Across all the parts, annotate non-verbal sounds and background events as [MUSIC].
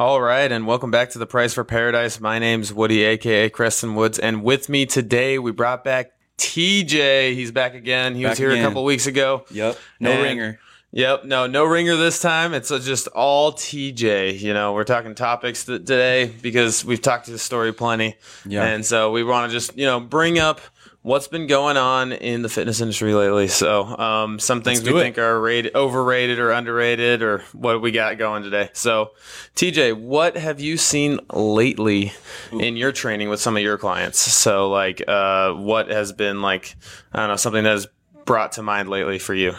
All right, and welcome back to the Price for Paradise. My name's Woody, aka Creston Woods, and with me today we brought back TJ. He's back again. He was here again. a couple weeks ago. Yep. No And- ringer. Yep, no, no ringer this time. It's uh, just all TJ. You know, we're talking topics th- today because we've talked to the story plenty, Yeah. and so we want to just you know bring up what's been going on in the fitness industry lately. So, um, some things we it. think are rated, overrated or underrated, or what we got going today. So, TJ, what have you seen lately in your training with some of your clients? So, like, uh, what has been like, I don't know, something that has brought to mind lately for you?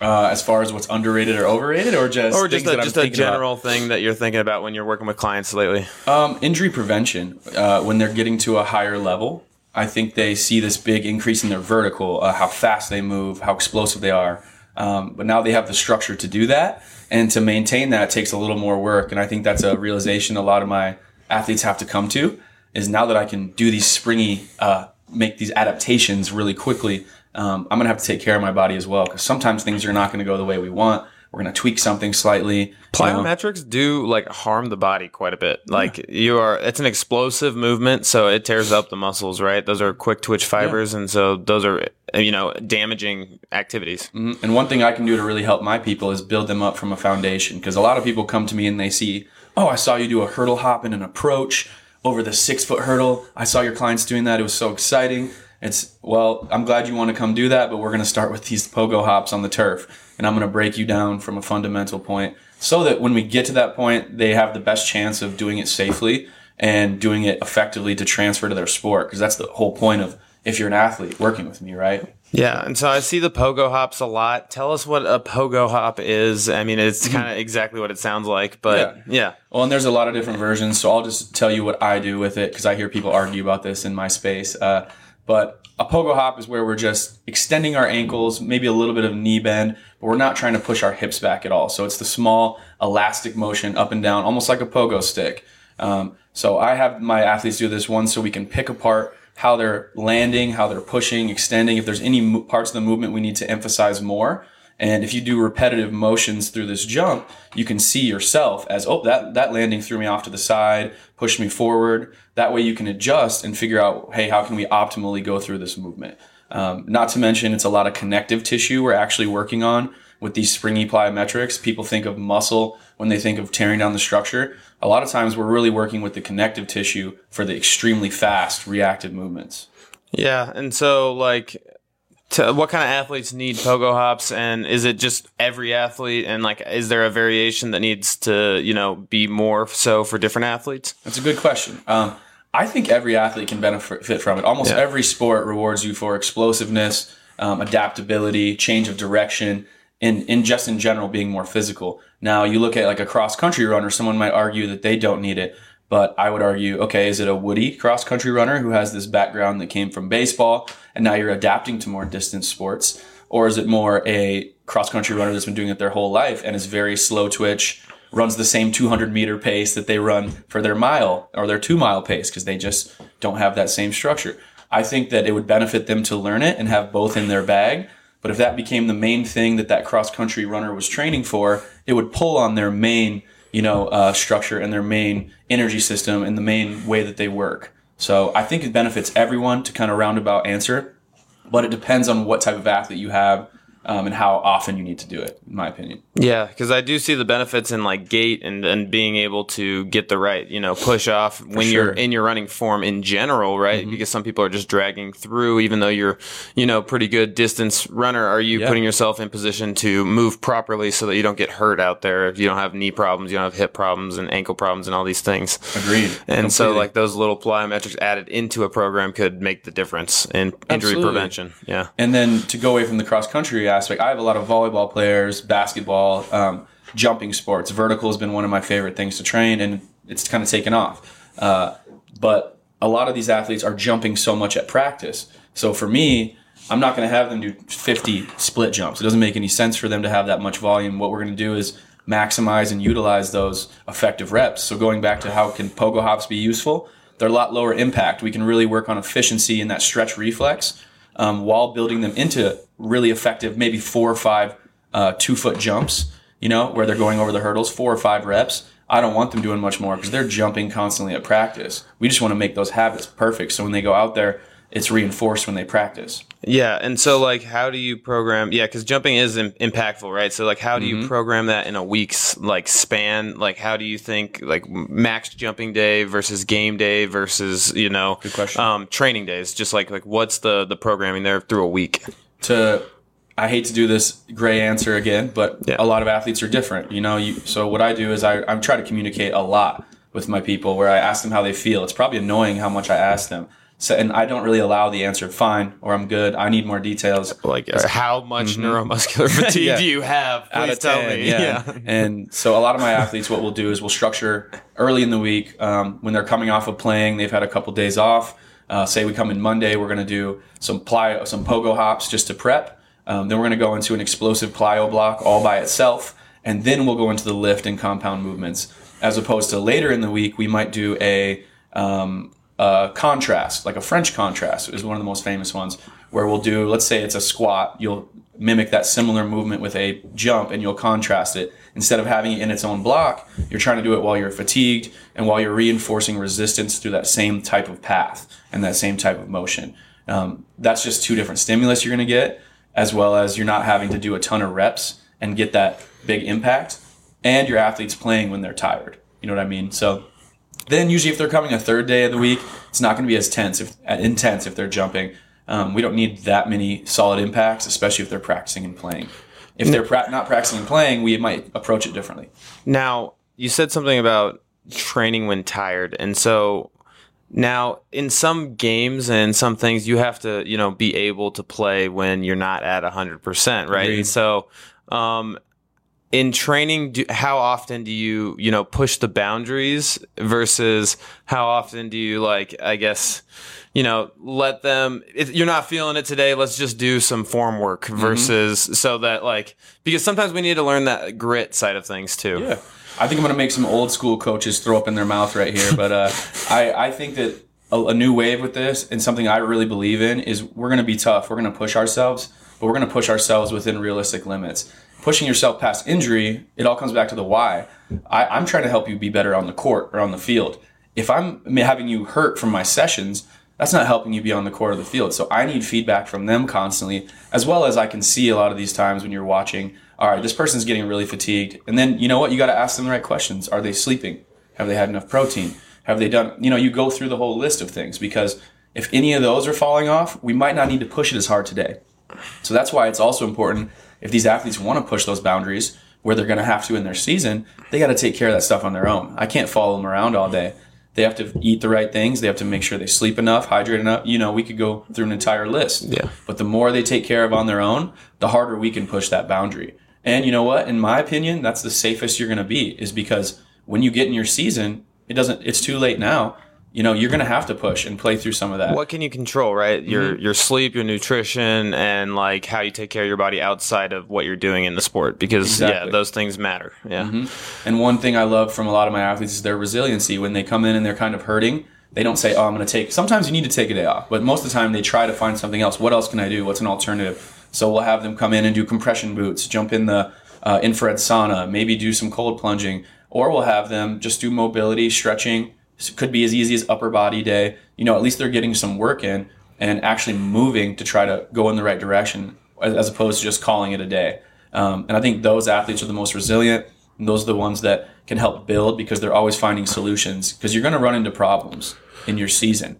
Uh, as far as what's underrated or overrated, or just or just a, just a thinking about? general thing that you're thinking about when you're working with clients lately. Um, injury prevention. Uh, when they're getting to a higher level, I think they see this big increase in their vertical, uh, how fast they move, how explosive they are. Um, but now they have the structure to do that, and to maintain that takes a little more work. And I think that's a realization a lot of my athletes have to come to. Is now that I can do these springy, uh, make these adaptations really quickly, um, I'm gonna have to take care of my body as well because sometimes things are not gonna go the way we want. We're gonna tweak something slightly. Plyometrics do like harm the body quite a bit. Like you are, it's an explosive movement, so it tears up the muscles, right? Those are quick twitch fibers, and so those are you know damaging activities. Mm-hmm. And one thing I can do to really help my people is build them up from a foundation. Because a lot of people come to me and they see, oh, I saw you do a hurdle hop and an approach over the six foot hurdle. I saw your clients doing that. It was so exciting. It's, well, I'm glad you want to come do that, but we're going to start with these pogo hops on the turf. And I'm going to break you down from a fundamental point so that when we get to that point, they have the best chance of doing it safely and doing it effectively to transfer to their sport. Because that's the whole point of if you're an athlete working with me, right? Yeah, and so I see the pogo hops a lot. Tell us what a pogo hop is. I mean, it's kind of exactly what it sounds like, but Yeah. yeah. Well, and there's a lot of different versions, so I'll just tell you what I do with it because I hear people argue about this in my space. Uh, but a pogo hop is where we're just extending our ankles, maybe a little bit of knee bend, but we're not trying to push our hips back at all. So it's the small elastic motion up and down, almost like a pogo stick. Um, so I have my athletes do this one so we can pick apart how they're landing, how they're pushing, extending. If there's any parts of the movement we need to emphasize more. And if you do repetitive motions through this jump, you can see yourself as, oh, that, that landing threw me off to the side, pushed me forward. That way you can adjust and figure out, hey, how can we optimally go through this movement? Um, not to mention, it's a lot of connective tissue we're actually working on with these springy plyometrics. People think of muscle when they think of tearing down the structure. A lot of times we're really working with the connective tissue for the extremely fast reactive movements. Yeah, and so like, to, what kind of athletes need pogo hops, and is it just every athlete, and like, is there a variation that needs to you know be more so for different athletes? That's a good question. Um, I think every athlete can benefit from it. Almost Yeah. every sport rewards you for explosiveness, um, adaptability, change of direction, and in just in general being more physical. Now you look at like a cross country runner, someone might argue that they don't need it, but I would argue, okay, is it a Woody cross country runner who has this background that came from baseball and now you're adapting to more distance sports? Or is it more a cross country runner that's been doing it their whole life and is very slow twitch, runs the same 200 meter pace that they run for their mile or their two mile pace because they just don't have that same structure. I think that it would benefit them to learn it and have both in their bag. But if that became the main thing that that cross country runner was training for, it would pull on their main, you know, uh, structure and their main energy system and the main way that they work. So I think it benefits everyone to kind of roundabout answer, but it depends on what type of athlete you have um, and how often you need to do it, in my opinion. Yeah, because I do see the benefits in like gait and, and being able to get the right, you know, push off when you're. Mm-hmm. in your running form in general, right? Because some people are just dragging through, even though you're, you know, pretty good distance runner. Are you Yeah. putting yourself in position to move properly so that you don't get hurt out there? If you don't have knee problems, you don't have hip problems and ankle problems and all these things. Agreed. And so, like those little plyometrics added into a program could make the difference in injury Absolutely. prevention. Yeah. And then to go away from the cross country aspect, I have a lot of volleyball players, basketball, um, jumping sports. Vertical has been one of my favorite things to train, and it's kind of taken off. Uh, but a lot of these athletes are jumping so much at practice. So for me, I'm not going to have them do 50 split jumps. It doesn't make any sense for them to have that much volume. What we're going to do is maximize and utilize those effective reps. So going back to how can pogo hops be useful, they're a lot lower impact. We can really work on efficiency in that stretch reflex um, while building them into really effective, maybe four or five uh, two foot jumps, you know, where they're going over the hurdles, four or five reps. I don't want them doing much more because they're jumping constantly at practice. We just want to make those habits perfect. So when they go out there, it's reinforced when they practice. Yeah, and so like, how do you program? Yeah, because jumping is Im- impactful, right? So like, how do Mm-hmm. you program that in a week's like span? Like, how do you think like max jumping day versus game day versus you know, Good question. um, training days? Just like like, what's the the programming there through a week? to I hate to do this gray answer again, but Yeah. a lot of athletes are different. You know, you so what I do is I I'm try to communicate a lot with my people where I ask them how they feel. It's probably annoying how much I ask them. So and I don't really allow the answer fine or I'm good. I need more details. Like, uh, how much neuromuscular [LAUGHS] fatigue Mm-hmm. Yeah. do you have? Please Out of tell 10, me. yeah. and so a lot of my athletes, what we'll do is we'll structure early in the week um, when they're coming off of playing. They've had a couple days off. Uh, say we come in Monday, we're going to do some plyo, some pogo hops just to prep. Um, then we're going to go into an explosive plyo block all by itself, and then we'll go into the lift and compound movements. As opposed to later in the week, we might do a um, uh, contrast, like a French contrast is one of the most famous ones, where we'll do, let's say it's a squat, you'll mimic that similar movement with a jump and you'll contrast it. Instead of having it in its own block, you're trying to do it while you're fatigued and while you're reinforcing resistance through that same type of path and that same type of motion. Um, that's just two different stimulus you're going to get, as well as you're not having to do a ton of reps and get that big impact. And your athlete's playing when they're tired. You know what I mean? So then usually if they're coming a third day of the week, it's not going to be as tense if uh, intense if they're jumping. Um, we don't need that many solid impacts, especially if they're practicing and playing. If they're pra- not practicing and playing, we might approach it differently. Now, you said something about training when tired. And so now in some games and some things you have to, you know, be able to play when you're not at 100%, right? Agreed. And so um in training do, how often do you, you know, push the boundaries versus how often do you like I guess you know, let them. If you're not feeling it today, let's just do some form work versus so that like because sometimes we need to learn that grit side of things too. Yeah. I think I'm going to make some old school coaches throw up in their mouth right here, but uh, [LAUGHS] I, I think that a, a new wave with this and something I really believe in is we're going to be tough. We're going to push ourselves, but we're going to push ourselves within realistic limits. Pushing yourself past injury, it all comes back to the why. I, I'm trying to help you be better on the court or on the field. If I'm having you hurt from my sessions, that's not helping you be on the court or the field. So I need feedback from them constantly, as well as I can see a lot of these times when you're watching. All right, this person's getting really fatigued, and then you know what? You got to ask them the right questions. Are they sleeping? Have they had enough protein? Have they done? You know, you go through the whole list of things because if any of those are falling off, we might not need to push it as hard today. So that's why it's also important if these athletes want to push those boundaries where they're going to have to in their season, they got to take care of that stuff on their own. I can't follow them around all day. They have to eat the right things. They have to make sure they sleep enough, hydrate enough. You know, we could go through an entire list. Yeah. But the more they take care of on their own, the harder we can push that boundary. And you know what? In my opinion, that's the safest you're going to be is because when you get in your season, it doesn't, it's too late now. You know, you're going to have to push and play through some of that. what can you control right your Mm-hmm. your sleep your nutrition and like how you take care of your body outside of what you're doing in the sport because yeah Exactly. Mm-hmm. those things matter yeah And one thing I love from a lot of my athletes is their resiliency. When they come in and they're kind of hurting, they don't say, "Oh, I'm going to take." Sometimes you need to take a day off, but most of the time they try to find something else. What else can I do? What's an alternative? So we'll have them come in and do compression boots, jump in the uh, infrared sauna, maybe do some cold plunging, or we'll have them just do mobility, stretching. It could be as easy as upper body day. You know, at least they're getting some work in and actually moving to try to go in the right direction, as opposed to just calling it a day. Um, and I think those athletes are the most resilient. And those are the ones that can help build because they're always finding solutions. Because you're going to run into problems in your season,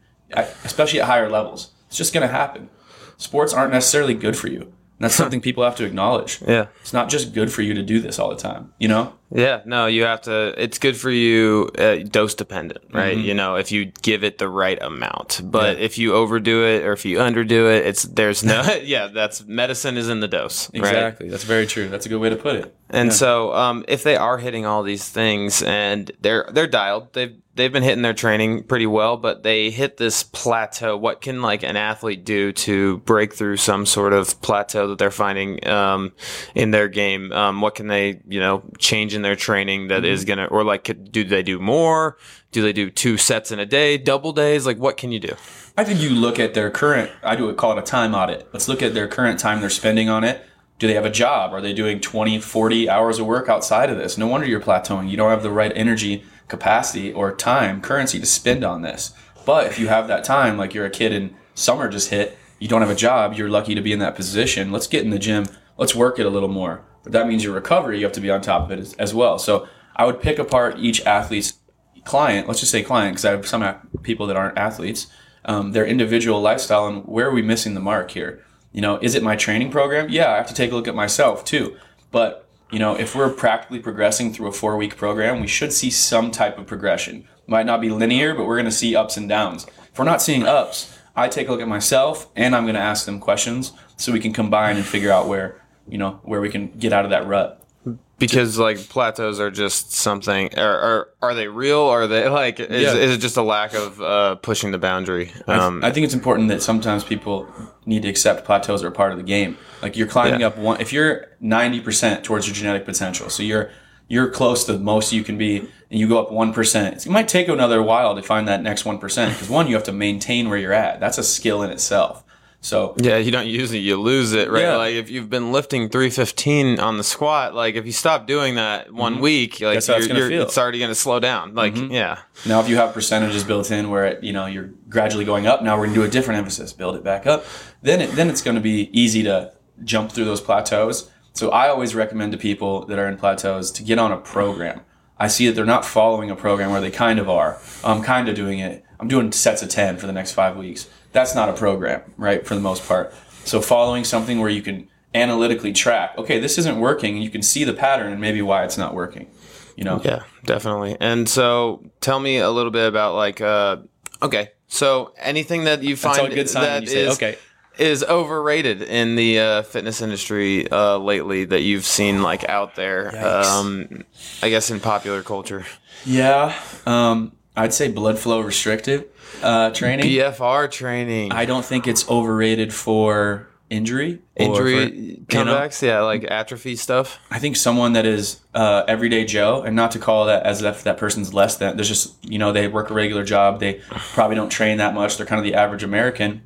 especially at higher levels. It's just going to happen. Sports aren't necessarily good for you. And that's [LAUGHS] something people have to acknowledge. yeah It's not just good for you to do this all the time, you know? Yeah no you have to it's good for you uh, dose dependent right Mm-hmm. you know if you give it the right amount but if you overdo it or if you underdo it it's there's no [LAUGHS] [LAUGHS] yeah that's medicine is in the dose right? Exactly. That's very true. That's a good way to put it. And so, um, if they are hitting all these things and they're they're dialed, they've they've been hitting their training pretty well, but they hit this plateau. What can like an athlete do to break through some sort of plateau that they're finding um, in their game? Um, what can they you know change in their training that is mm-hmm. gonna or like do they do more? Do they do two sets in a day, double days? Like what can you do? I think you look at their current, I do call it a time audit. Let's look at their current time they're spending on it. Do they have a job? Are they doing 20, 40 hours of work outside of this? No wonder you're plateauing. You don't have the right energy capacity or time, currency to spend on this. But if you have that time, like you're a kid and summer just hit, you don't have a job, you're lucky to be in that position. Let's get in the gym, let's work it a little more. But that means your recovery, you have to be on top of it as, as well. So I would pick apart each athlete's client, let's just say client, because I have some people that aren't athletes, um, their individual lifestyle and where are we missing the mark here? You know, is it my training program? Yeah, I have to take a look at myself too. But you know, if we're practically progressing through a four week program, we should see some type of progression. Might not be linear, but we're going to see ups and downs. If we're not seeing ups, I take a look at myself and I'm going to ask them questions so we can combine and figure out where, you know, where we can get out of that rut because like plateaus are just something are are, are they real or are they like is, Yeah. is it just a lack of uh, pushing the boundary um, I think it's important that sometimes people need to accept plateaus are a part of the game. Like you're climbing Yeah. up one if you're 90% towards your genetic potential. So you're you're close to the most you can be and you go up 1%. It might take another while to find that next 1% because one you have to maintain where you're at. That's a skill in itself. So yeah you don't use it you lose it right Yeah. like if you've been lifting 315 on the squat like if you stop doing that one mm-hmm. week like That's it's you're, you're- it's already going to slow down like mm-hmm. yeah Now, if you have percentages built in where it, you know you're gradually going up, now we're going to do a different emphasis, build it back up. Then, it, then it's going to be easy to jump through those plateaus. So I always recommend to people that are in plateaus to get on a program. I see that they're not following a program where they kind of are. I'm kind of doing it. I'm doing sets of ten for the next five weeks. That's not a program, right? For the most part. So following something where you can analytically track, okay, this isn't working, and you can see the pattern and maybe why it's not working. You know. Yeah, definitely. And so, tell me a little bit about like, uh, okay, so anything that you find That's good sign that you say, is- okay. is overrated in the uh, fitness industry uh, lately that you've seen like out there. Um, I guess in popular culture, Yeah, um, I'd say blood flow restrictive uh, training. BFR training, I don't think it's overrated for injury. injury for- you know, comebacks, yeah, like atrophy stuff. I think someone that is uh, everyday Joe, and not to call that as if that person's less than. There's just you know they work a regular job. They probably don't train that much. They're kind of the average American.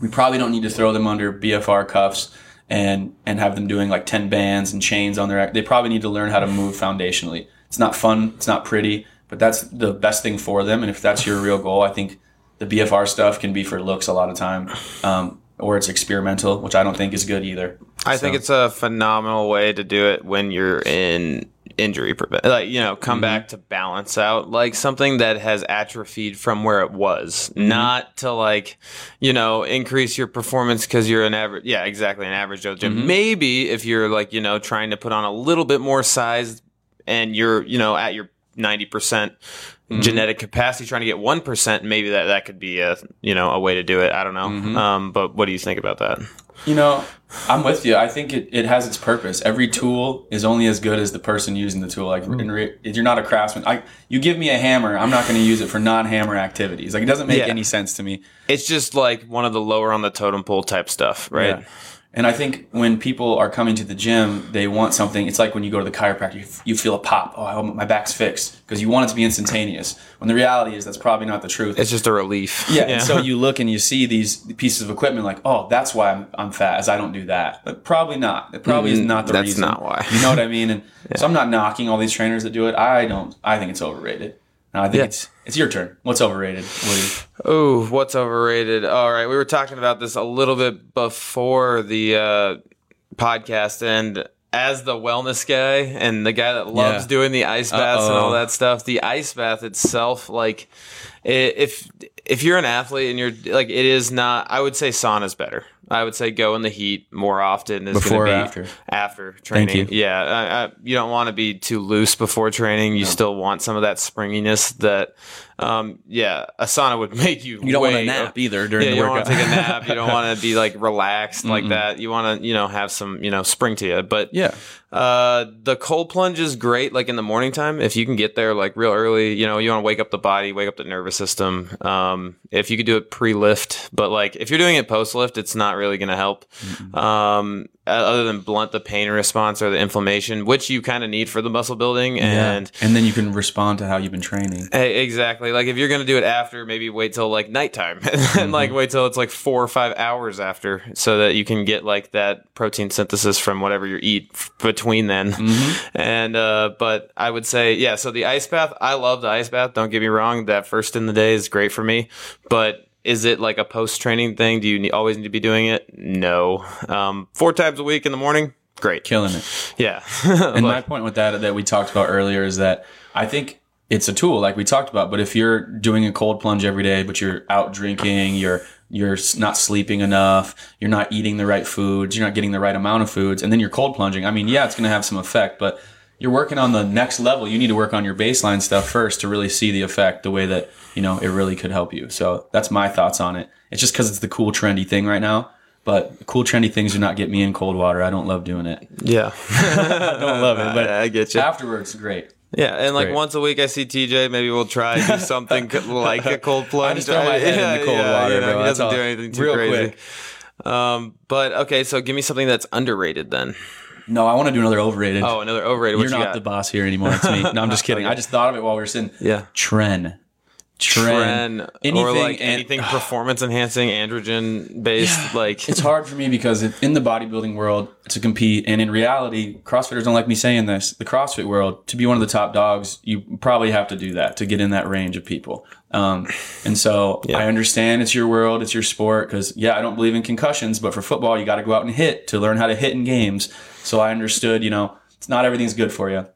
We probably don't need to throw them under BFR cuffs and and have them doing like ten bands and chains on their. They probably need to learn how to move foundationally. It's not fun. It's not pretty, but that's the best thing for them. And if that's your real goal, I think the BFR stuff can be for looks a lot of time, um, or it's experimental, which I don't think is good either. I think it's a phenomenal way to do it when you're in injury prevent like you know Mm-hmm. come back to balance out like something that has atrophied from where it was Mm-hmm. not to like you know increase your performance because you're an average yeah exactly an average Joe gym Mm-hmm. maybe if you're like you know trying to put on a little bit more size and you're you know at your 90% Mm-hmm. genetic capacity trying to get 1% maybe that that could be a you know a way to do it i don't know Mm-hmm. um but what do you think about that You know, I'm with you. I think it, it has its purpose. Every tool is only as good as the person using the tool. Like, in re- if you're not a craftsman, I, you give me a hammer, I'm not going to use it for non-hammer activities. Like, it doesn't make Yeah. any sense to me. It's just like one of the lower on the totem pole type stuff, right? Yeah. And I think when people are coming to the gym, they want something. It's like when you go to the chiropractor, you, f- you feel a pop. Oh, I hope my back's fixed because you want it to be instantaneous. When the reality is that's probably not the truth. It's just a relief. Yeah, and so you look and you see these pieces of equipment, like, oh, that's why I'm, I'm fat, as I don't do that. But probably not. It probably is not the Mm, that's reason. not why. You know what I mean? And [LAUGHS] so I'm not knocking all these trainers that do it. I don't. I think it's overrated. No, I think Yeah. it's it's your turn. What's overrated? Oh, what's overrated? All right, we were talking about this a little bit before the uh, podcast, and as the wellness guy and the guy that loves Yeah. doing the ice baths and Uh-oh. all that stuff, the ice bath itself, like if if you're an athlete and you're like it is not, I would say sauna's better. I would say go in the heat more often is Before gonna be after? after training. Yeah, I, I, you don't want to be too loose before training. You still want some of that springiness that, um, yeah, a sauna would [LAUGHS] make you. You don't want to nap either during yeah, the you don't workout. want to take a nap. You don't want to be like [LAUGHS] relaxed like that. You want to, you know, have some, you know, spring to you. But yeah, uh, the cold plunge is great, like in the morning time. If you can get there like real early, you know, you want to wake up the body, wake up the nervous system. Um, if you could do it pre lift, but like if you're doing it post lift, it's not really going to help. Um, uh, other than blunt the pain response or the inflammation, which you kind of need for the muscle building. And and then you can respond to how you've been training. Exactly. Like if you're gonna do it after, maybe wait till like nighttime, [LAUGHS] and then like wait till it's like four or five hours after, so that you can get like that protein synthesis from whatever you eat f- between then. And uh, but I would say, yeah. So the ice bath, I love the ice bath. Don't get me wrong. That first in the day is great for me, but. Is it like a post training thing? Do you need, always need to be doing it? No. Um, four times a week in the morning, great. Killing it. Yeah. [LAUGHS] And my point with that that we talked about earlier is that I think it's a tool like we talked about, but if you're doing a cold plunge every day, but you're out drinking, you're you're not sleeping enough, you're not eating the right foods, you're not getting the right amount of foods, and then you're cold plunging. I mean, yeah, it's going to have some effect, but you're working on the next level. You need to work on your baseline stuff first to really see the effect the way that, you know, it really could help you. So that's my thoughts on it. It's just because it's the cool, trendy thing right now. But cool, trendy things do not get me in cold water. I don't love doing it. yeah. [LAUGHS] I don't love it, but I, get you. afterwards, great. Yeah, and like great. once a week I see TJ. Maybe we'll try do [LAUGHS] something like a cold plunge. I just throw my head in the cold water, you know, bro. He doesn't all. do anything too Real crazy. quick. Um, but okay, so give me something that's underrated then. No, I want to do another overrated. Oh, another overrated. What You're you not got? the boss here anymore. It's me. No, I'm just [LAUGHS] kidding. I just thought of it while we were sitting. Yeah. Tren. Tren. Tren, Anything or like and- [SIGHS] anything performance enhancing, androgen based. Like It's hard for me because in the bodybuilding world to compete, and in reality, CrossFitters don't like me saying this. The CrossFit world, to be one of the top dogs, you probably have to do that to get in that range of people. Um, and so [LAUGHS] I understand it's your world, it's your sport. Because yeah, I don't believe in concussions, but for football, you got to go out and hit to learn how to hit in games. So I understood, you know, it's not everything's good for you,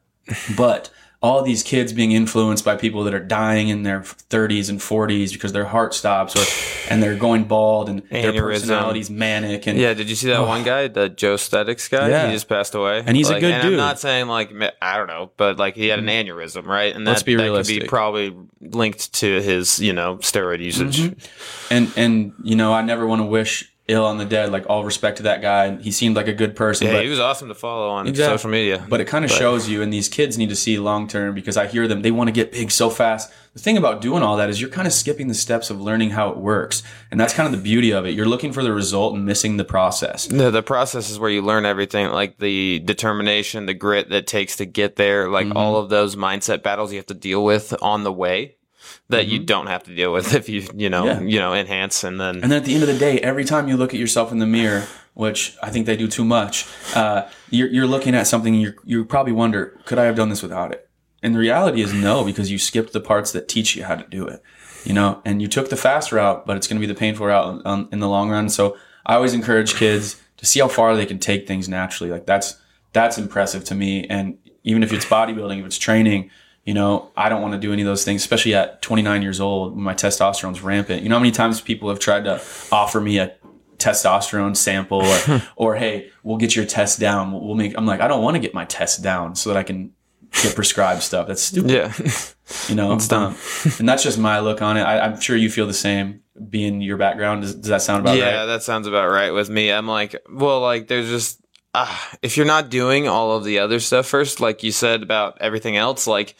but all these kids being influenced by people that are dying in their 30s and 40s because their heart stops or and they're going bald and their Aneurysm. personality's manic and Yeah, did you see that one guy, the Joesthetics guy? Yeah. He just passed away. And he's a good and dude. I'm not saying like I don't know, but like he had an aneurysm, right? And that, Let's be that could be probably linked to his, you know, steroid usage. Mm-hmm. and and you know I never want to wish ill on the dead. Like all respect to that guy, he seemed like a good person. Yeah, but he was awesome to follow on Exactly. social media. But it kind of shows you, and these kids need to see long term because I hear them, they want to get big so fast. The thing about doing all that is you're kind of skipping the steps of learning how it works. And that's kind of the beauty of it. You're looking for the result and missing the process. No, the process is where you learn everything, like the determination, the grit that it takes to get there, like Mm-hmm. all of those mindset battles you have to deal with on the way that you don't have to deal with if you, you know, Mm-hmm. Yeah. you know, enhance and then And then at the end of the day, every time you look at yourself in the mirror, which I think they do too much, uh, you're, you're looking at something and you you probably wonder, could I have done this without it? And the reality is no, because you skipped the parts that teach you how to do it. You know, and you took the fast route, but it's going to be the painful route on, in the long run. So I always encourage kids to see how far they can take things naturally. Like that's that's impressive to me. And even if it's bodybuilding, if it's training, you know, I don't want to do any of those things, especially at 29 years old when my testosterone's rampant. You know how many times people have tried to offer me a testosterone sample or, [LAUGHS] or hey, we'll get your test down. We'll, make, I'm like, I don't want to get my test down so that I can get prescribed stuff. That's stupid. yeah. [LAUGHS] You know, it's dumb. um, and that's just my look on it. I, I'm sure you feel the same being your background. Does, does that sound about yeah, right? that sounds about right with me. I'm like, well, like there's just uh, if you're not doing all of the other stuff first, like you said about everything else, like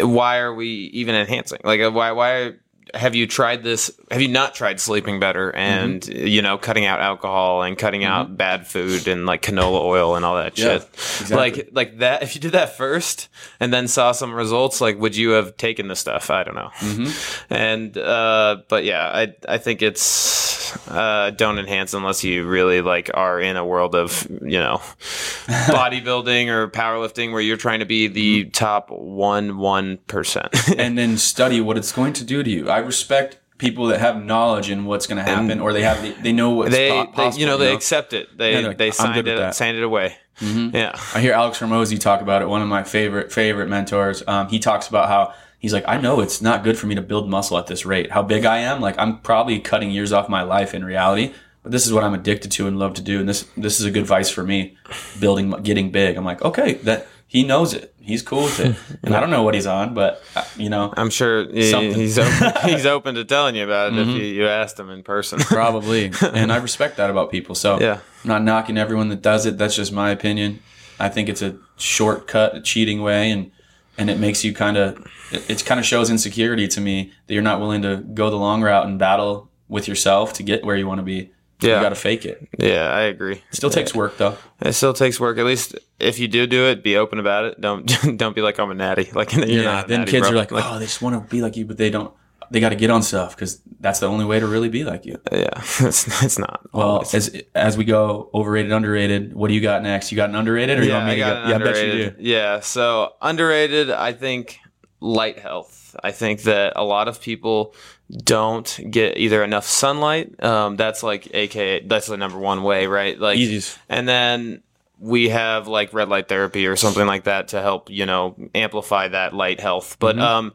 why are we even enhancing? Like why why have you tried this? Have you not tried sleeping better and Mm-hmm. you know cutting out alcohol and cutting out bad food and like canola oil and all that Yeah, shit? exactly. Like like that. If you did that first and then saw some results, like would you have taken the stuff? I don't know. Mm-hmm. And uh, but yeah, I I think it's uh, don't enhance unless you really like are in a world of you know [LAUGHS] bodybuilding or powerlifting where you're trying to be the top one one percent. and then study what it's going to do to you. I respect people that have knowledge in what's going to happen, or they have the, they know what's They, po- they possible. you know they accept it. They Yeah, like, they signed it that." signed it away. Yeah. I hear Alex Ramosi talk about it. One of my favorite favorite mentors. Um, he talks about how he's like, I know it's not good for me to build muscle at this rate. How big I am, like I'm probably cutting years off my life in reality. But this is what I'm addicted to and love to do, and this this is a good vice for me. Building, getting big. I'm like, okay, that he knows it. He's cool with it, [LAUGHS] and I don't know what he's on, but uh, you know, I'm sure he- Something. he's open, [LAUGHS] he's open to telling you about it Mm-hmm. if you, you asked him in person. [LAUGHS] Probably. and I respect that about people. So Yeah. I'm not knocking everyone that does it. That's just my opinion. I think it's a shortcut, a cheating way, and and it makes you kind of it, it kind of shows insecurity to me that you're not willing to go the long route and battle with yourself to get where you want to be. Yeah. You got to fake it. Yeah, I agree. Still takes work though. It still takes work. At least if you do do it, be open about it. Don't [LAUGHS] don't be like I'm a natty. [LAUGHS] Like you're not. then natty, kids bro. are like, oh, they just want to be like you, but they don't. They got to get on stuff because that's the only way to really be like you. yeah, [LAUGHS] it's, it's not. Well, always. as as we go overrated, underrated, what do you got next? You got an underrated, or you want me to go? Yeah, I bet you do. Yeah, so underrated. I think light health. I think that a lot of people don't get either enough sunlight. Um, that's like AKA that's the number one way, right? Like, Easiest. and then we have like red light therapy or something like that to help you know amplify that light health. But Mm-hmm. um,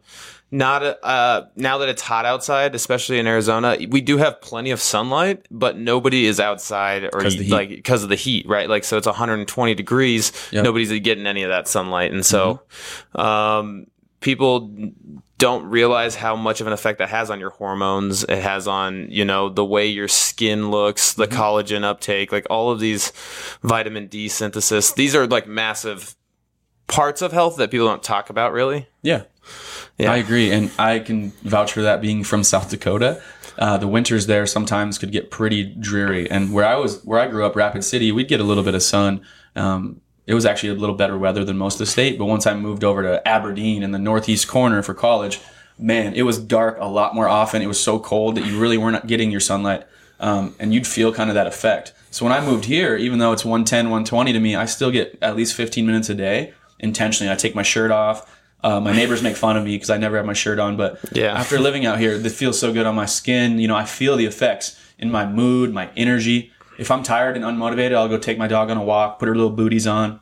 not uh now that it's hot outside, especially in Arizona, we do have plenty of sunlight, but nobody is outside or 'Cause of heat. like because of the heat, right? Like so it's 120 degrees. Yep. Mm-hmm. Nobody's getting any of that sunlight, and so um, people don't realize how much of an effect that has on your hormones. It has on you know the way your skin looks, the Mm-hmm. collagen uptake, like all of these vitamin D synthesis. These are like massive parts of health that people don't talk about really. Yeah. Yeah. I agree, and I can vouch for that. Being from South Dakota, uh, the winters there sometimes could get pretty dreary. And where I was, where I grew up, Rapid City, we'd get a little bit of sun. Um, it was actually a little better weather than most of the state. But once I moved over to Aberdeen in the northeast corner for college, man, it was dark a lot more often. It was so cold that you really weren't getting your sunlight, um, and you'd feel kind of that effect. So when I moved here, even though it's 110, 120 to me, I still get at least 15 minutes a day intentionally. I take my shirt off. Uh, my neighbors make fun of me because I never have my shirt on, but Yeah. after living out here, it feels so good on my skin. You know, I feel the effects in my mood, my energy. If I'm tired and unmotivated, I'll go take my dog on a walk, put her little booties on,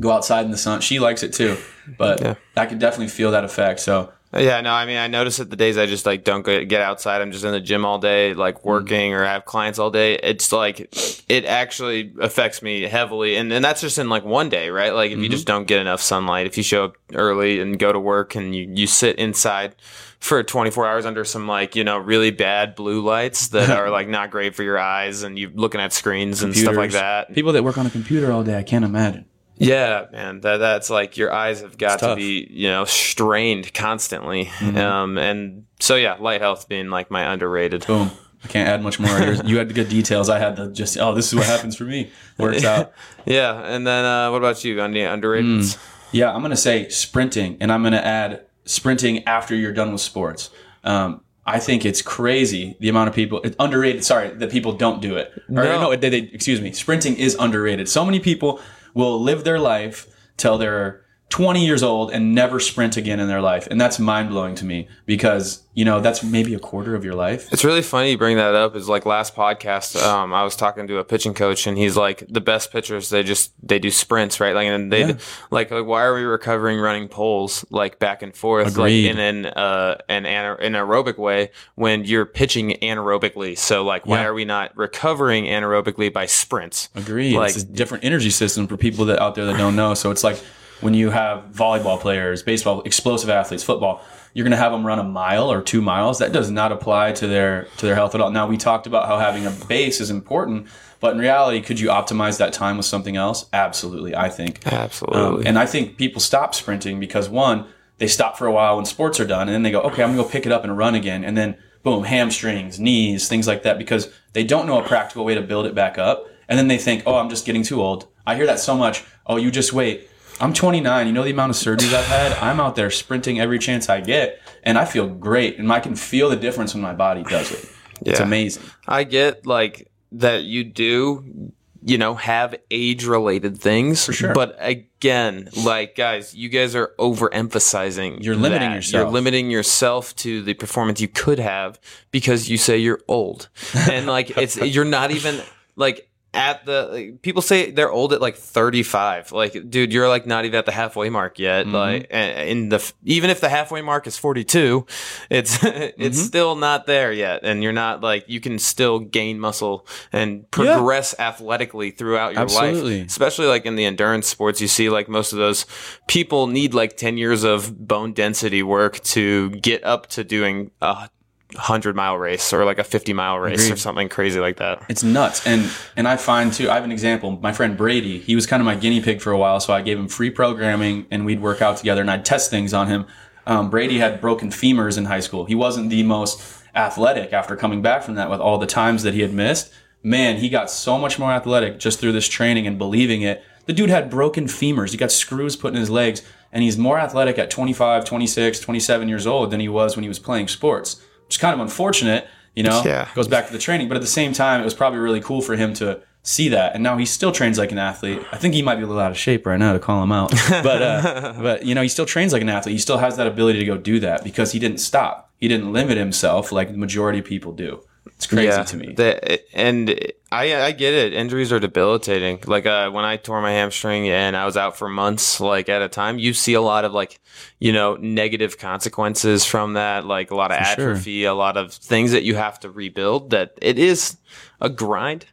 go outside in the sun. She likes it too, but Yeah. I could definitely feel that effect. So Yeah, no, I mean, I notice it the days I just like don't get, get outside. I'm just in the gym all day, Mm-hmm. like working or have clients all day. It's like it actually affects me heavily, and and that's just in like one day, right? Like if Mm-hmm. you just don't get enough sunlight, if you show up early and go to work and you you sit inside for 24 hours under some like you know really bad blue lights that are like not great for your eyes, and you're looking at screens and stuff like that. People that work on a computer all day, I can't imagine. Yeah, man, that that's like your eyes have got to be you know strained constantly, Mm-hmm. um, and so yeah, light health being like my underrated. Boom. I can't add much more. You had the good details. I had the just, oh, this is what happens for me. Works out. [LAUGHS] Yeah, and then uh, what about you? Any underrated? Mm. Yeah, I'm going to say sprinting, and I'm going to add sprinting after you're done with sports. Um, I think it's crazy the amount of people it's underrated. Sorry, that people don't do it. Or, No. no, they, they, excuse me. Sprinting is underrated. So many people will live their life till they're 20 years old and never sprint again in their life, and that's mind blowing to me because you know that's maybe a quarter of your life. It's really funny you bring that up. Is like last podcast, um, I was talking to a pitching coach, and he's like, the best pitchers they just they do sprints, right? Like, and they Yeah. like, like why are we recovering running poles like back and forth, Agreed. like in an uh an ana- an aerobic way when you're pitching anaerobically? So like, why Yeah. are we not recovering anaerobically by sprints? Agreed. Like- it's a different energy system for people that out there that don't know. So it's like when you have volleyball players, baseball, explosive athletes, football, you're going to have them run a mile or two miles. That does not apply to their to their health at all. Now we talked about how having a base is important, but in reality, could you optimize that time with something else? Absolutely, I think. Absolutely. Um, and I think people stop sprinting because one, they stop for a while when sports are done, and then they go, okay, I'm gonna go pick it up and run again, and then boom, hamstrings, knees, things like that, because they don't know a practical way to build it back up, and then they think, oh, I'm just getting too old. I hear that so much. Oh, you just wait. I'm 29. You know the amount of surgeries I've had. I'm out there sprinting every chance I get, and I feel great, and I can feel the difference when my body does it. It's amazing. I get like that you do, you know, have age related things. For sure. But again, like guys, you guys are overemphasizing. You're limiting that. yourself. You're limiting yourself to the performance you could have because you say you're old. And like it's [LAUGHS] you're not even like at the like, people say they're old at like 35 like dude you're like not even at the halfway mark yet Mm-hmm. like in the even if the halfway mark is 42 it's [LAUGHS] it's Mm-hmm. still not there yet and you're not like you can still gain muscle and progress athletically throughout your Absolutely. life especially like in the endurance sports you see like most of those people need like 10 years of bone density work to get up to doing a 100 mile race or like a 50 mile race or something crazy like that It's nuts. And and I find too, I have an example. My friend Brady, he was kind of my guinea pig for a while, so I gave him free programming and we'd work out together and I'd test things on him. Um, Brady had broken femurs in high school. He wasn't the most athletic after coming back from that with all the times that he had missed, man, he got so much more athletic just through this training and believing it. The dude had broken femurs. He got screws put in his legs, and he's more athletic at 25, 26, 27 years old than he was when he was playing sports, which is kind of unfortunate, you know? Yeah. Goes back to the training. But at the same time, it was probably really cool for him to see that. And now he still trains like an athlete. I think he might be a little out of shape right now to call him out. [LAUGHS] But, uh, but you know, he still trains like an athlete. He still has that ability to go do that because he didn't stop. He didn't limit himself like the majority of people do. It's crazy to me. The, and I I get it. Injuries are debilitating. Like uh, when I tore my hamstring and I was out for months, like at a time, you see a lot of like, you know, negative consequences from that. Like a lot of sure. atrophy, a lot of things that you have to rebuild. That it is a grind,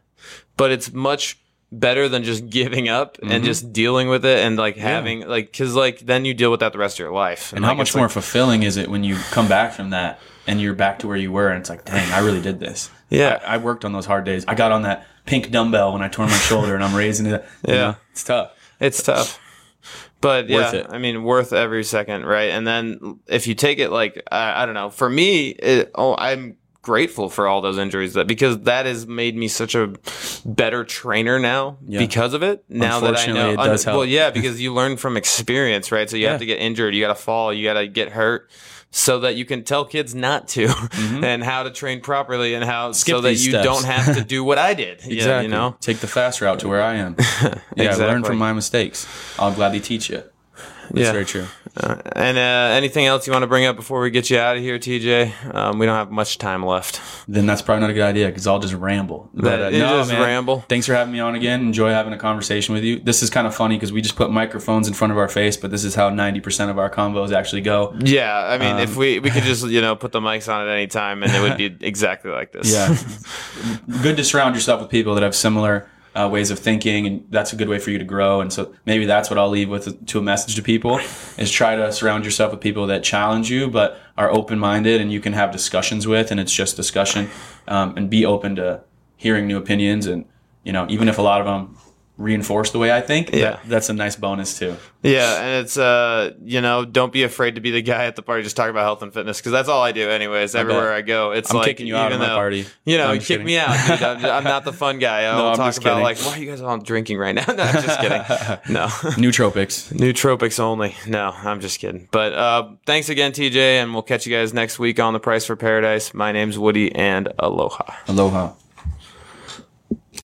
but it's much better than just [LAUGHS] giving up Mm-hmm. and just dealing with it and like having like because like then you deal with that the rest of your life. And how like, much more like- fulfilling is it when you come back from that and you're back to where you were and it's like, dang, I really did this. [LAUGHS] Yeah. I, I worked on those hard days. I got on that pink dumbbell when I tore my shoulder and I'm raising it. [LAUGHS] Yeah. know, it's tough. It's tough. But yeah. I mean, worth every second, right? And then if you take it like I, I don't know, for me, it, oh, I'm grateful for all those injuries that because that has made me such a better trainer now Yeah. because of it. Now that I know, it does well, help. yeah, [LAUGHS] because you learn from experience, right? So you Yeah. have to get injured, you got to fall, you got to get hurt. So that you can tell kids not to, [LAUGHS] and how to train properly, and how Mm-hmm. Skip so that you steps. don't have to do what I did. Yeah, Exactly. you know. Take the fast route to where I am. [LAUGHS] Yeah, learn from my mistakes. I'll gladly teach you. That's Yeah. very true. Uh, and uh, anything else you want to bring up before we get you out of here, TJ? Um, we don't have much time left. Then that's probably not a good idea because I'll just ramble. But, uh, That- you just ramble. Thanks for having me on again. Enjoy having a conversation with you. This is kind of funny because we just put microphones in front of our face, but this is how 90% of our convos actually go. Yeah, I mean, Um, if we we could [LAUGHS] just you know put the mics on at any time, and it would be [LAUGHS] exactly like this. Yeah. [LAUGHS] good to surround yourself with people that have similar uh, ways of thinking, and that's a good way for you to grow. And so maybe that's what I'll leave with to a message to people is try to surround yourself with people that challenge you, but are open minded and you can have discussions with, and it's just discussion, um, and be open to hearing new opinions. And you know, even if a lot of them reinforce the way I think, Yeah. that- that's a nice bonus too. yeah, and it's uh you know don't be afraid to be the guy at the party just talk about health and fitness because that's all I do anyways. Everywhere I go, it's I'm like kicking you out of my party. You know, No, kick kidding. me out, dude. I'm, I'm not the fun guy. [LAUGHS] I'll I'm talk about kidding. like why are you guys all drinking right now? [LAUGHS] No, I'm just kidding. [LAUGHS] No. Nootropics. Nootropics only. No, I'm just kidding. But uh, thanks again, TJ, and we'll catch you guys next week on The Price for Paradise. My name's Woody, and aloha. Aloha.